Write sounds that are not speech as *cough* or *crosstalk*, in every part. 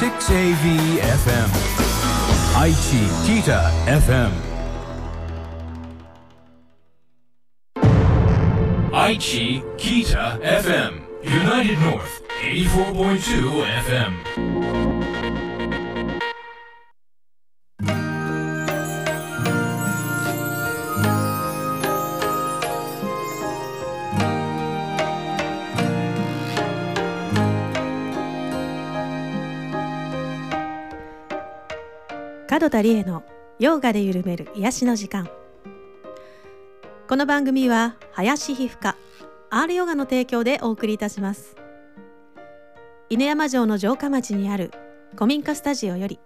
6AV FM Aichi Kita FM Aichi Kita FM United North 84.2 FM 田理恵のヨガで緩める癒しの時間この番組は林皮膚科 R ヨガの提供でお送りいたします犬山城の城下町にある古民家スタジオより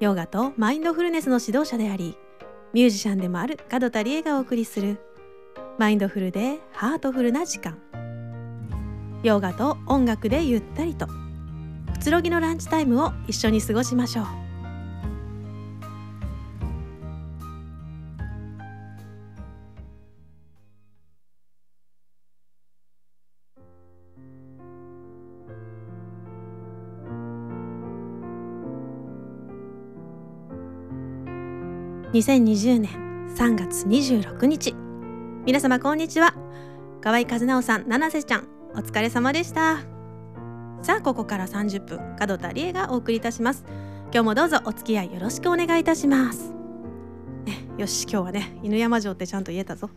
ヨガとマインドフルネスの指導者でありミュージシャンでもある門田理恵がお送りするマインドフルでハートフルな時間ヨガと音楽でゆったりとくつろぎのランチタイムを一緒に過ごしましょう2020年3月26日。皆様こんにちは。河合和直さん七瀬ちゃん。お疲れ様でした。さあここから30分門田理恵がお送りいたします。今日もどうぞお付き合いよろしくお願いいたします。ねよし今日はね犬山城ってちゃんと言えたぞ。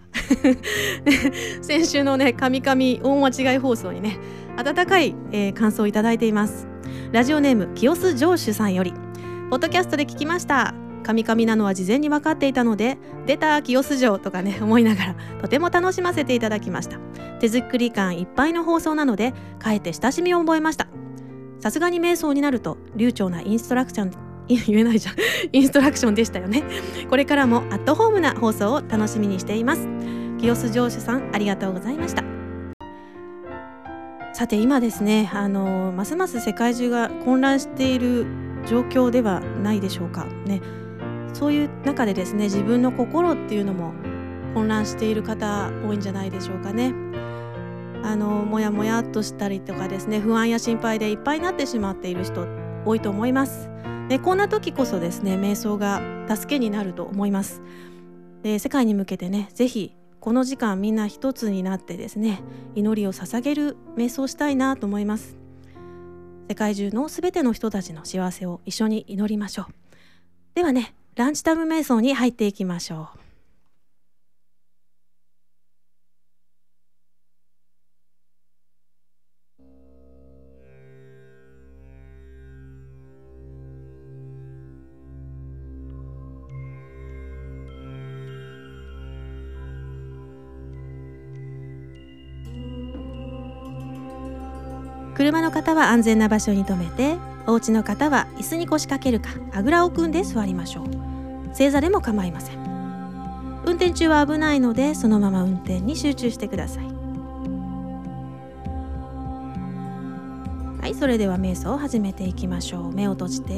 *laughs* 先週のね神々大間違い放送にね温かい、えー、感想をいただいています。ラジオネーム清須城主さんよりポッドキャストで聞きました。カミカミなのは事前に分かっていたので出た清洲城とかね *laughs* 思いながらとても楽しませていただきました。手作り感いっぱいの放送なのでかえって親しみを覚えました。さすがに瞑想になると流暢なインストラクション *laughs* 言えないじゃん。インストラクションでしたよね。これからもアットホームな放送を楽しみにしています。清洲城主さんありがとうございました。さて今ですねあのますます世界中が混乱している状況ではないでしょうか。ね。そういう中でですね自分の心っていうのも混乱している方多いんじゃないでしょうかね。あのもやもやっとしたりとかですね不安や心配でいっぱいになってしまっている人多いと思います。でこんな時こそですね瞑想が助けになると思います。で世界に向けてね是非この時間みんな一つになってですね祈りを捧げる瞑想したいなと思います。世界中のすべての人たちの幸せを一緒に祈りましょう。ではねランチタイム瞑想に入っていきましょう。車の方は安全な場所に停めてお家の方は椅子に腰掛けるかあぐらを組んで座りましょう。正座でも構いません。運転中は危ないのでそのまま運転に集中してください。はいそれでは瞑想を始めていきましょう。目を閉じて。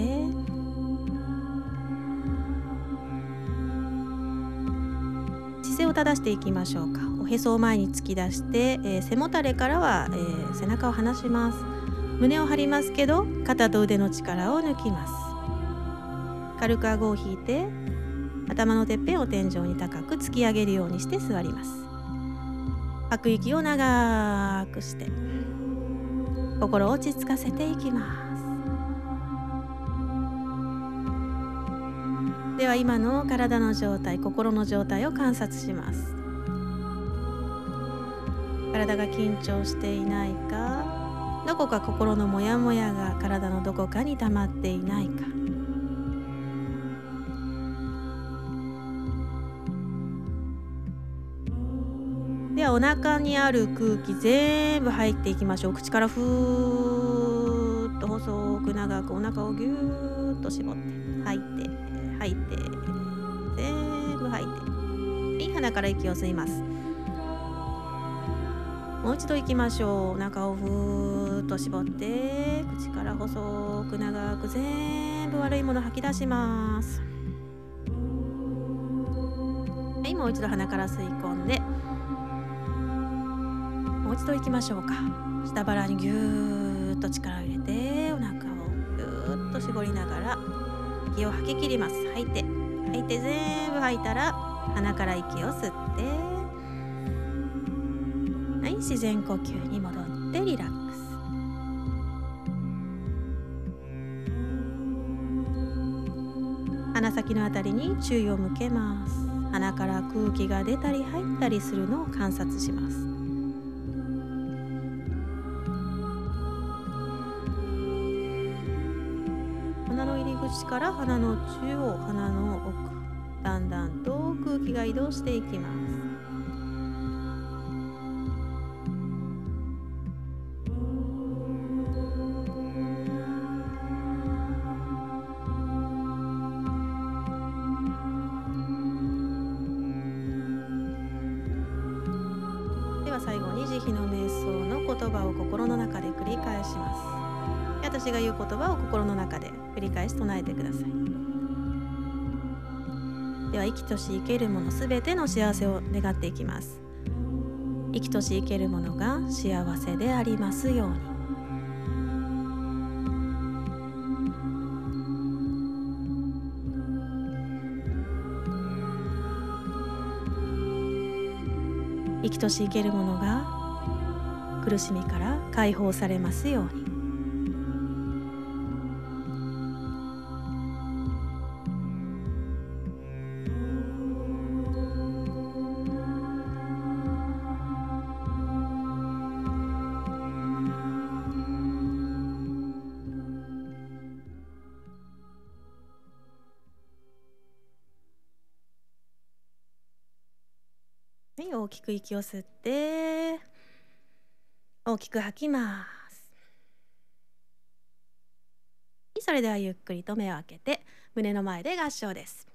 姿勢を正していきましょうか。おへそを前に突き出して、えー、背もたれからは、えー、背中を離します。胸を張りますけど肩と腕の力を抜きます。軽く顎を引いて頭のてっぺんを天井に高く突き上げるようにして座ります。吐く息を長くして心を落ち着かせていきます。では今の体の状態心の状態を観察します。体が緊張していないかどこか心のモヤモヤが体のどこかに溜まっていないか。ではお腹にある空気全部入っていきましょう。口からふーっと細く長くお腹をぎゅーっと絞って吐いて吐いて全部吐いて。はい鼻から息を吸います。もう一度行きましょう。お腹をふーっと絞って口から細く長く全部悪いもの吐き出します。はいもう一度鼻から吸い込んで。もう一度行きましょうか。下腹にぎゅーっと力を入れてお腹をぎゅーと絞りながら息を吐き切ります。吐いて。吐いて全部吐いたら鼻から息を吸って。自然呼吸に戻ってリラックス。鼻先のあたりに注意を向けます。鼻から空気が出たり入ったりするのを観察します。鼻の入り口から鼻の中央鼻の奥だんだんと空気が移動していきます。生きとし生けるものすべての幸せを願っていきます。生きとし生けるものが幸せでありますように。生きとし生けるものが苦しみから解放されますように。く息を吸って大きく吐きます。それではゆっくりと目を開けて胸の前で合掌です。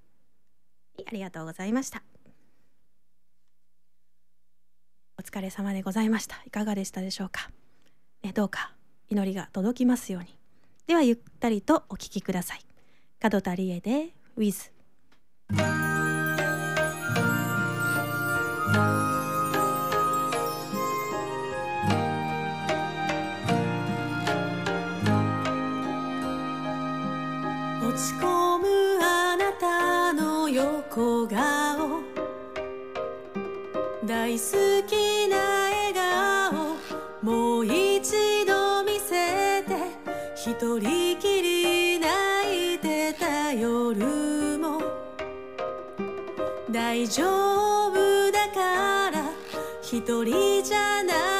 ありがとうございました。お疲れ様でございました。いかがでしたでしょうか、ね、どうか祈りが届きますように。ではゆったりとお聞きください。門田理恵で With 好きな笑顔もう一度見せて一人きり泣いてた夜も大丈夫だから一人じゃない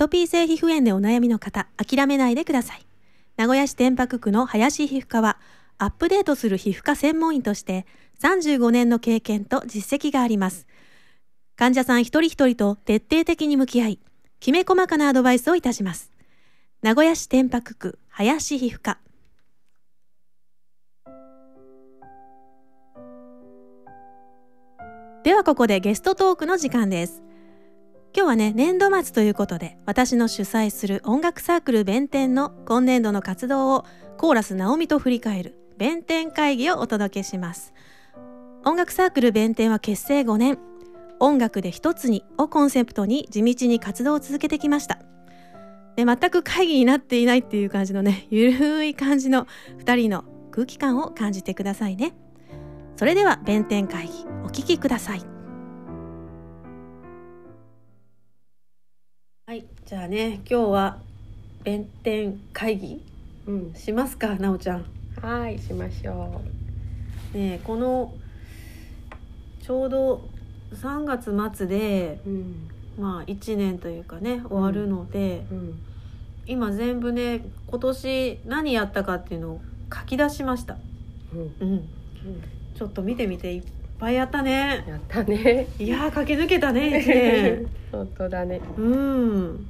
トピー性皮膚炎でお悩みの方、諦めないでください。名古屋市天白区の林皮膚科は、アップデートする皮膚科専門医として35年の経験と実績があります。患者さん一人一人と徹底的に向き合い、きめ細かなアドバイスをいたします。名古屋市天白区林皮膚科。ではここでゲストトークの時間です。今日はね、年度末ということで、私の主催する音楽サークル弁天の今年度の活動をコーラス直美と振り返る弁天会議をお届けします。音楽サークル弁天は結成5年、音楽で一つにをコンセプトに地道に活動を続けてきました。で全く会議になっていないっていう感じのね、*laughs* ゆるい感じの2人の空気感を感じてくださいね。それでは弁天会議お聞きください。じゃあね、今日は弁天会議うん、しますか、なおちゃん。はい、しましょねえこのちょうど3月末でう。うん、まあ1年というかね終わるので、うん、今全部ね今年何やったかっていうのを書き出しました。うん、うん、ちょっと見てみていっぱいやったね。やったね。いやー駆け抜けたね1年。*laughs* 本当だね。うん。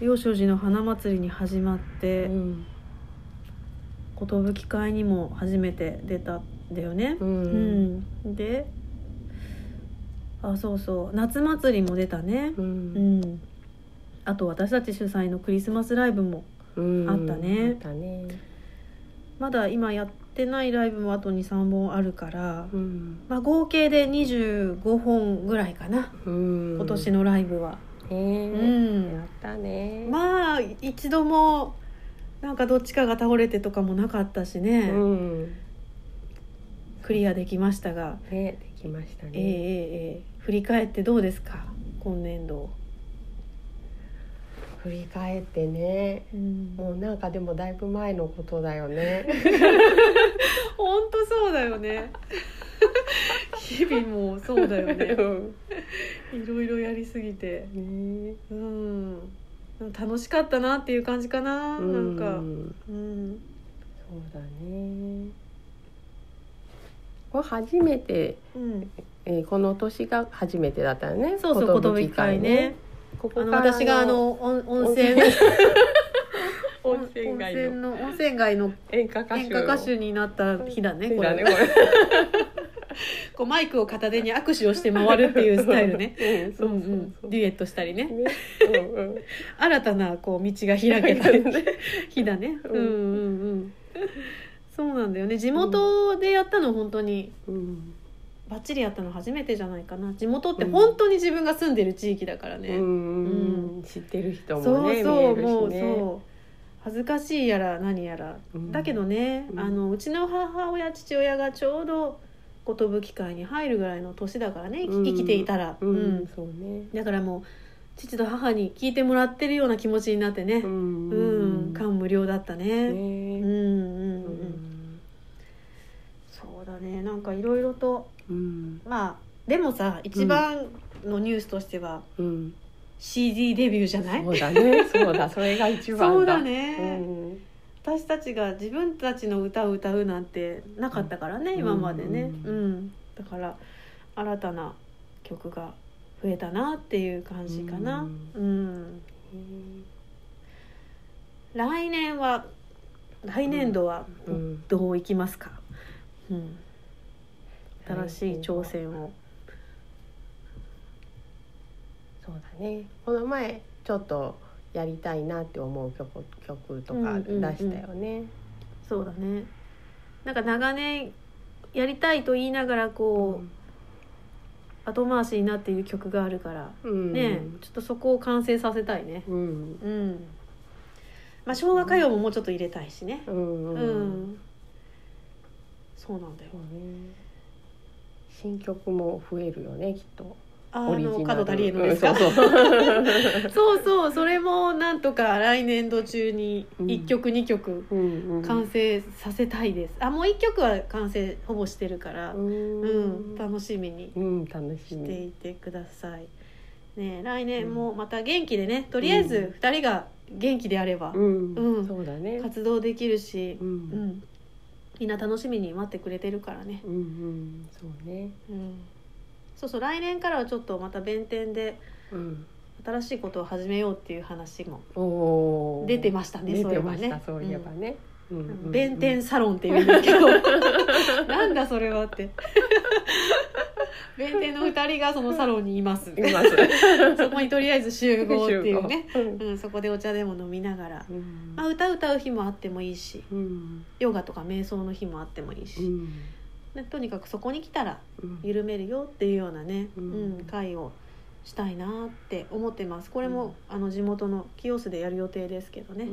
幼少時の花祭りに始まってうん、寿会にも初めて出たんだよね。う、うん。ん、であそうそう。夏祭りも出たね。う、うん。んあと私たち主催のクリスマスライブもうん。あったね。あったね。まだ今やってないライブもあと23本あるから、うん、まあ、合計で25本ぐらいかな。うん、今年のライブは、ねうん。やったね。まあ一度もなんかどっちかが倒れてとかもなかったしね、うん、クリアできましたが、ね、できましたね。ええええええ。振り返ってどうですか？今年度、振り返ってね。うん。もうなんかでもだいぶ前のことだよね。*laughs* 本当そうだよね。日々もそうだよね。*laughs* いろいろやりすぎて。うんね。うん。楽しかったなっていう感じかな、なんか。うん。うん。そうだね。これ初めて、うん。えーこの年が初めてだったよね。そうそう寿寿会ね。ここ私があの温温泉 *laughs* 温泉街の。温泉街の演歌歌手になった日だねこれこ *laughs* こうマイクを片手に握手をして回るっていう *laughs* スタイルね。れ。うん、そうん。デュエットしたりね。新たなこう道が開けたね。日だね。ううんんうんうん。そうなんだよね。地元でやったの本当に。うんバッチリやったの初めてじゃないかな。地元って本当に自分が住んでる地域だからうね。ん知ってる人そうもねそう見えもうるしね。そう。恥ずかしいやら何やら。うんだけどね、うんあのうちの母親父親がちょうど寿会に入るぐらいの年だからね生きていたら。ううんん、そうね。だからもう父と母に聞いてもらってるような気持ちになってね。ううん、ん感無量だったね。ねうんうんう。うんんそうだね、なんかいろいろと、うんまあ、でもさ、一番のニュースとしては。うん。CD デビューじゃない？そうだね。そうだ。*laughs* それが一番だ。そうだうね、ん私たちが自分たちの歌を歌うなんてなかったからね、うん今までね。う、うんだから、新たな曲が増えたなっていう感じかな。うん。来年は。来年度はうんどういきますか？うん。新しい挑戦を。そうだね。この前ちょっとやりたいなって思う曲曲とか出したよね。そうだね。なんか長年やりたいと言いながらこう、後回しになっている曲があるから、うんねちょっとそこを完成させたいね。うんうん。まあ昭和歌謡ももうちょっと入れたいしね。うんう。うんん。そうなんだよね。新曲も増えるよねきっと。あオリジナルの角田理恵のですか？うんそうそう。*laughs* そうそうそれもなんとか来年度中にうん一曲二曲うんうん完成させたいです。あもう一曲は完成ほぼしてるから、ううんん楽しみにししてみ。いてください。ね来年もまた元気でねとりあえず2人が元気であればうん、うんそうだね。活動できるしう、、うんん、みんな楽しみに待ってくれてるからね、うん、うん、そうね。うん、そうそう来年からはちょっとまた弁天でうん。新しいことを始めようっていう話も。出てましたね出そういえばねてました。そういえばね。うん弁天サロンっていうんですけど *laughs* なんだそれはって弁天の2人がそのサロンにいます。います。*laughs* そこにとりあえず集合っていうね。うん。うん、そこでお茶でも飲みながら、うん。まあ、歌歌う日もあってもいいしうん。ヨガとか瞑想の日もあってもいいし、うとにかくそこに来たらうん。緩めるよっていうようなね、ううんん会をしたいなって思ってます。これも、あの地元の清須でやる予定ですけどね、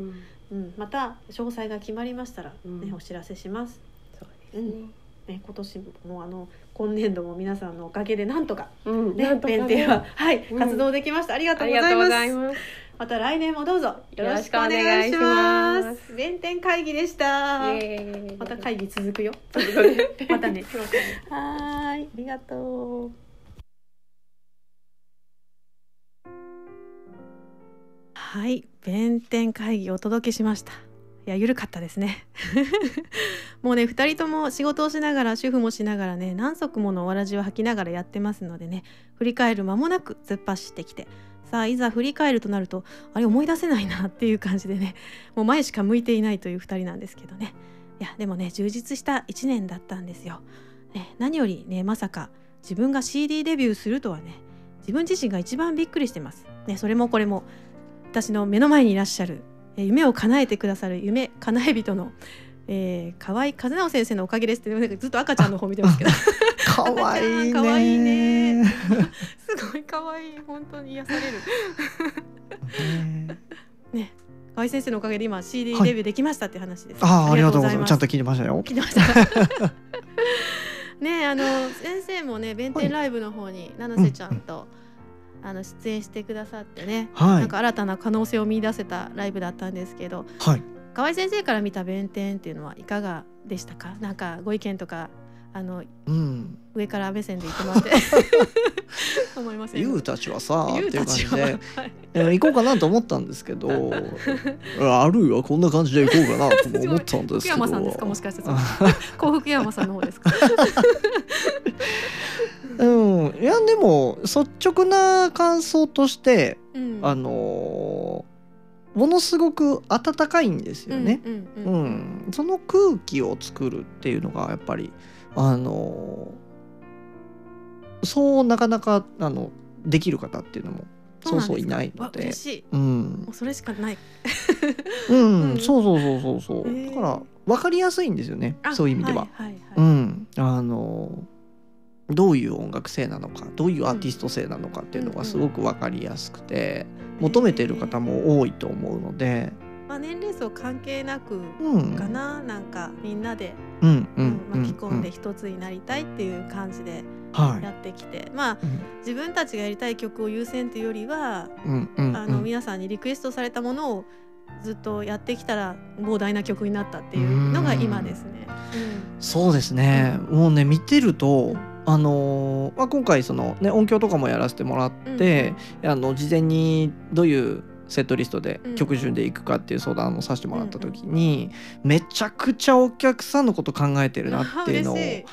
うん。また詳細が決まりましたら、ねうん。お知らせします、そうですね。ね、今年もあの今年度も皆さんのおかげでなんとかうんね弁天は、はい、うん。活動できました。ありがとあうございます。りがとうございます。また来年もどうぞ。よろしくお願願いしまます。す弁天会議でした。また会議続くよ。またね。はーいありがとう。はい弁天会議をお届けしましたいや緩かったですね。*laughs* もうね2人とも仕事をしながら主婦もしながらね何足ものわらじを履きながらやってますのでね振り返る間もなく突っ走ってきてさあいざ振り返るとなるとあれ思い出せないなっていう感じでねもう前しか向いていないという2人なんですけどね。いやでもね充実した1年だったんですよ、ね、何よりねまさか自分が CD デビューするとはね自分自身が一番びっくりしてます、ね、それもこれも私の目の前にいらっしゃる夢を叶えてくださる夢叶え人の、*laughs* えー、河合和直先生のおかげですってなんかずっと赤ちゃんの方見てますけど。かわいいね。かわいいね。*laughs* すごい可愛い本当に癒される。*laughs* ね。河合先生のおかげで今 CD はい。デビューできましたっていう話です、ああ、ありがとうございます。ちゃんとと聞いてましたよ。聞いてました。ねあの先生もね弁天ライブの方に七瀬ちゃんと、あの出演してくださってね、はい。なんか新たな可能性を見出せたライブだったんですけどはい。河合先生から見た弁天っていうのはいかがでしたか？なんかご意見とかあのうん。上から目線で言ってもらって *laughs* 思いませんゆうたちはさ、ってゆいうう感じで、えー行こうかなと思ったんですけど、*laughs* あるいはこんな感じで行こうかなとも思ったんです福けど。山さんですか？もしかして *laughs* 幸福山さんの方ですか？うん。いや、でも、率直な感想として、うん。あのーものすごく温かいんですよね。うんうんううん。ん、その空気を作るっていうのがやっぱりあのそうなかなかあのできる方っていうのもそうそういないのわでうん。それしかない。うん、うん。そうそうそうそうそう、へー。だから分かりやすいんですよね。あそういう意味では。はいはいうはい。ん、あのどういう音楽性なのかどういうアーティスト性なのかっていうのがすごく分かりやすくて求めてる方も多いと思うので、まあ年齢層関係なくうん、かななんかみんなでうんううんんうん。巻き込んで一つになりたいっていう感じではい。やってきて。まあうん。自分たちがやりたい曲を優先というよりはうんうんあのうん皆さんにリクエストされたものをずっとやってきたら膨大な曲になったっていうのが今ですね。そうですね、もうね見てると、うんあのーまあ、今回その、ね、音響とかもやらせてもらって、あの事前にどういうセットリストでうん曲順でいくかっていう相談をさせてもらった時に、めちゃくちゃお客さんのこと考えてるなっていうの嬉しい。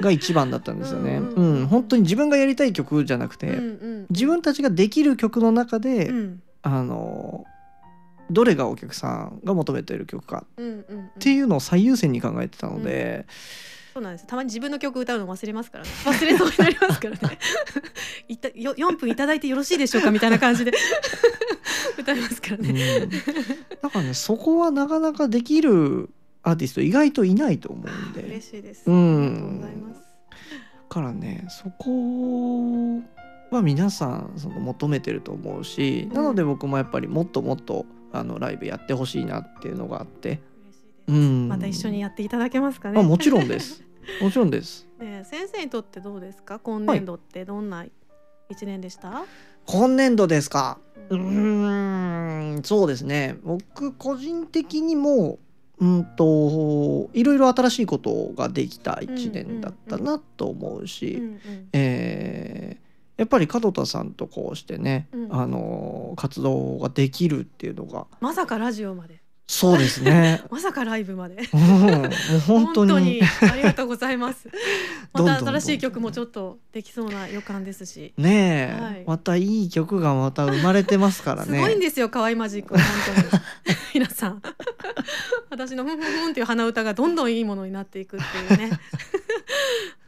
が一番だったんですよね。うんううん。うんん本当に自分がやりたい曲じゃなくて、うんうん。自分たちができる曲の中で、うん。あのどれがお客さんが求めている曲かうんうんうん。っていうのを最優先に考えてたので。そうなんです。たまに自分の曲歌うの忘れますからね。忘れそうになりますからね。いったよ4分いただいてよろしいでしょうかみたいな感じで。*laughs* 歌いますからうん。ね。だからねそこはなかなかできるアーティスト意外といないと思うんで。嬉しいです。うん。ありがとうございます。だからねそこは皆さんその求めてると思うし、うんなので僕もやっぱりもっともっとあのライブやってほしいなっていうのがあって、うん、また一緒にやっていただけますかね。あもちろんです。*laughs* もちろんです。ねえ先生にとってどうですか？今年度ってどんな一年でした、今年度ですか？ううんそうですね。僕個人的にもうんといろいろ新しいことができた1年だったなと思うし、うんうん。えーやっぱり門田さんとこうしてね、うん。あの活動ができるっていうのがまさかラジオまでそうですね。*laughs* まさかライブまで。うんもう本当に。ありがとうございます。*laughs* また新しい曲もちょっとできそうな予感ですし。ねえ、はい。またいい曲がまた生まれてますからね。すごいんですよ可愛いマジック本当に。*laughs* 皆さん。私のふんふんふんっていう鼻歌がどんどんいいものになっていくっていうね。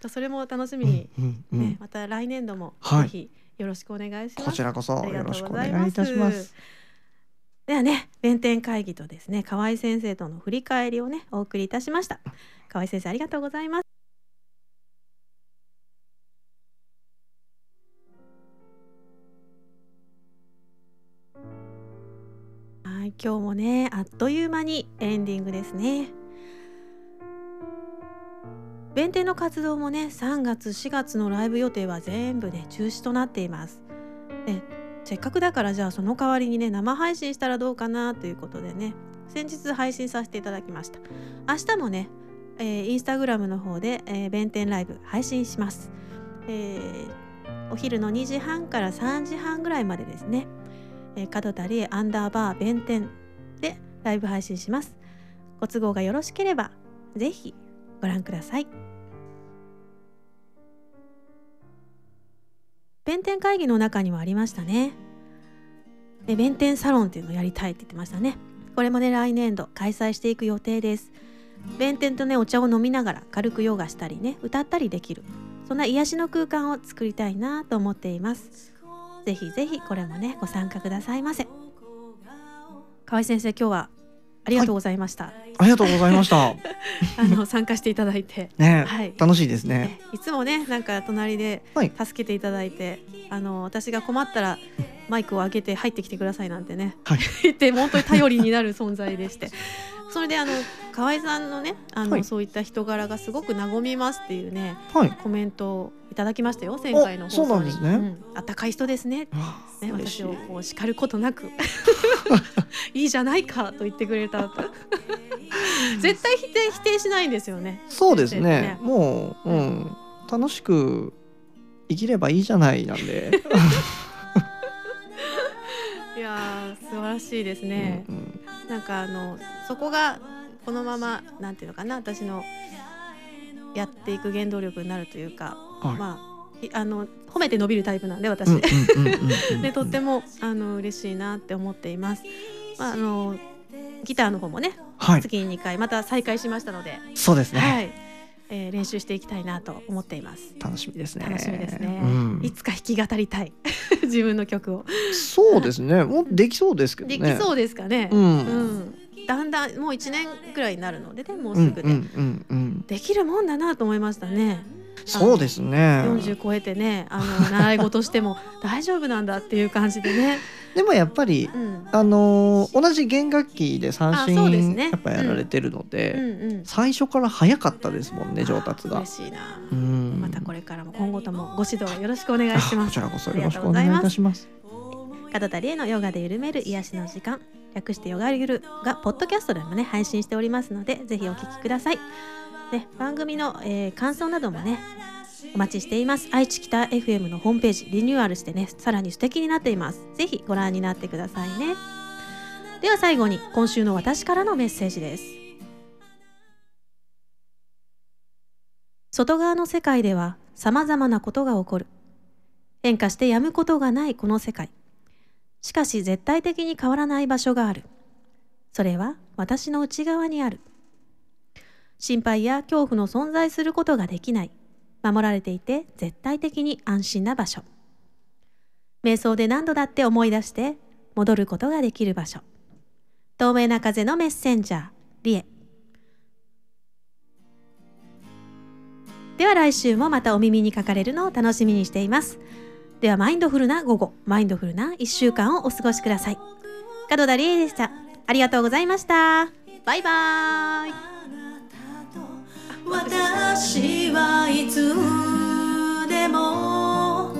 それも楽しみに、うんうんねまた来年度もはい。ぜひよろしくお願いします、こちらこそよろしくお願いいたします。ではね弁天会議とですね河合先生との振り返りをねお送りいたしました。河合先生ありがとうございます。はい今日もねあっという間にエンディングですね。弁天の活動もね3月4月のライブ予定は全部ね中止となっています。でせっかくだからじゃあその代わりにね生配信したらどうかなということでね先日配信させていただきました。明日もね、えーインスタグラムの方で、えー、弁天ライブ配信します、えーお昼の2時半から3時半ぐらいまでですね、えー、門田理恵アンダーバー弁天でライブ配信します。ご都合がよろしければぜひご覧ください。弁天会議の中にはありましたね。で弁天サロンっていうのをやりたいって言ってましたね。これもね来年度開催していく予定です。弁天とねお茶を飲みながら軽くヨガしたりね歌ったりできる。そんな癒しの空間を作りたいなと思っています。ぜひぜひこれもねご参加くださいませ。河合先生今日はありがとうございました、ありがとうございました。*laughs* あの参加していただいて。ね、はい。楽しいですね。ね。いつもねなんか隣ではい。助けていただいて、あの私が困ったらマイクを開けて入ってきてくださいなんてね、はい。言って本当に頼りになる存在でして。それであの河合さんのねあの、はい。そういった人柄がすごく和みますっていうねはい。コメントをいただきましたよ前回の放送に。そうなんですね。うん。あったかい人ですね。ね、私をこう叱ることなく。*laughs* いいじゃないかと言ってくれた絶対否定否定しないんですよね。そうですね。ね。もう、うん、楽しく生きればいいじゃないなんで。*laughs* いやー素晴らしいですね。う、ん。なんかあのそこがこのままなんていうのかな私のやっていく原動力になるというか、はい。まあいあの褒めて伸びるタイプなんで私、うんうんうんうんうん。*laughs* でとってもあの嬉しいなって思っています。まああのギターの方もねはい。月に2回また再開しましたので、そうですね。はい、えー練習していきたいなと思っています。楽しみですね。楽しみですね。うんいつか弾き語りたい *laughs* 自分の曲を、そうですね。もうできそうですけどでね。きそうですかね。うんうんだんだんもう1年ぐらいになるのでねもううんすぐで、うんうんうん。できるもんだなと思いましたね。そうですね。40超えてねあの習い事しても大丈夫なんだっていう感じでね。でもやっぱりうんあのー同じ弦楽器で三振やっぱやられてるのうんで、うん。最初から早かったですもんね上達が嬉。しいな。うんまたこれからも今後ともご指導よろしくお願いします。こちらこそよろしくお願いいたします。門田理恵のヨガで緩める癒しの時間略してヨガゆるがポッドキャストでもね配信しておりますのでぜひお聞きください。ね、番組の、えー感想などもねお待ちしています愛知北 FM のホームページリニューアルしてねさらに素敵になっていますぜひご覧になってくださいねでは最後に今週の私からのメッセージです外側の世界では様々なことが起こる変化してやむことがないこの世界しかし絶対的に変わらない場所がある。それは私の内側にある。心配や恐怖の存在することができない。守られていて絶対的に安心な場所。瞑想で何度だって思い出して戻ることができる場所。透明な風のメッセンジャー、リエ。では来週もまたお耳にかかれるのを楽しみにしています。ではマインドフルな午後、マインドフルな1週間をお過ごしください。門田理恵でした。ありがとうございました。バイバーイ。私はいつでも